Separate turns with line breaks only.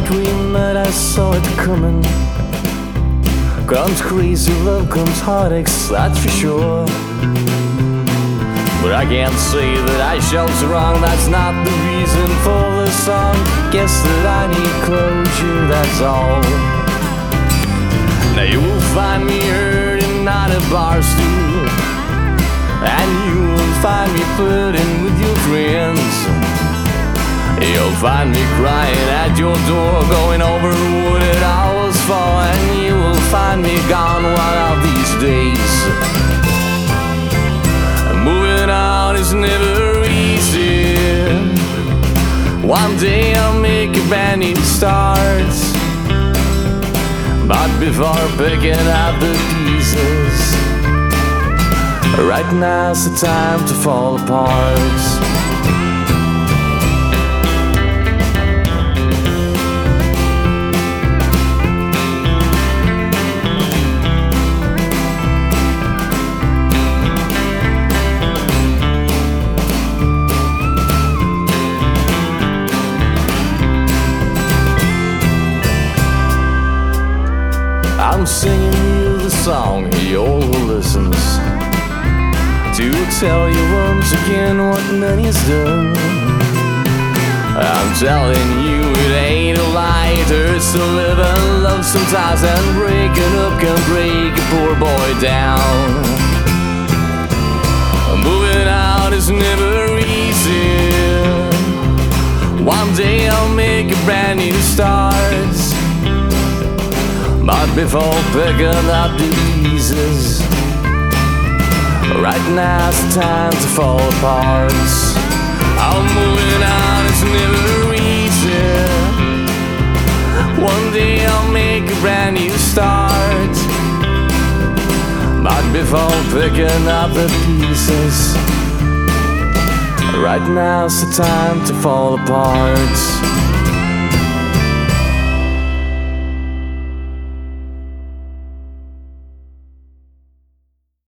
night we met, I saw it coming. Comes crazy love, comes heartaches, that's for sure. But I can't say that I shall wrong, that's not the reason for the song. Guess that I need closure, that's all. Now you will find me hurting at a bar stool, and you will find me flirting with your friends. You'll find me crying at your door, going over all was for, and you will find me gone one of these days. Moving on is never easy. One day I'll make a brand new start. But before picking up the pieces, right now's the time to fall apart. I'm singing you the song he all listens to tell you once again what money's done. I'm telling you it ain't a lie. It hurts to live and love sometimes, and breaking up can break a poor boy down. Moving out is never easy. One day I'll make a brand new start. But before picking up the pieces, right now's the time to fall apart. I'm moving on, it's never easy. One day I'll make a brand new start. But before picking up the pieces, right now's the time to fall apart.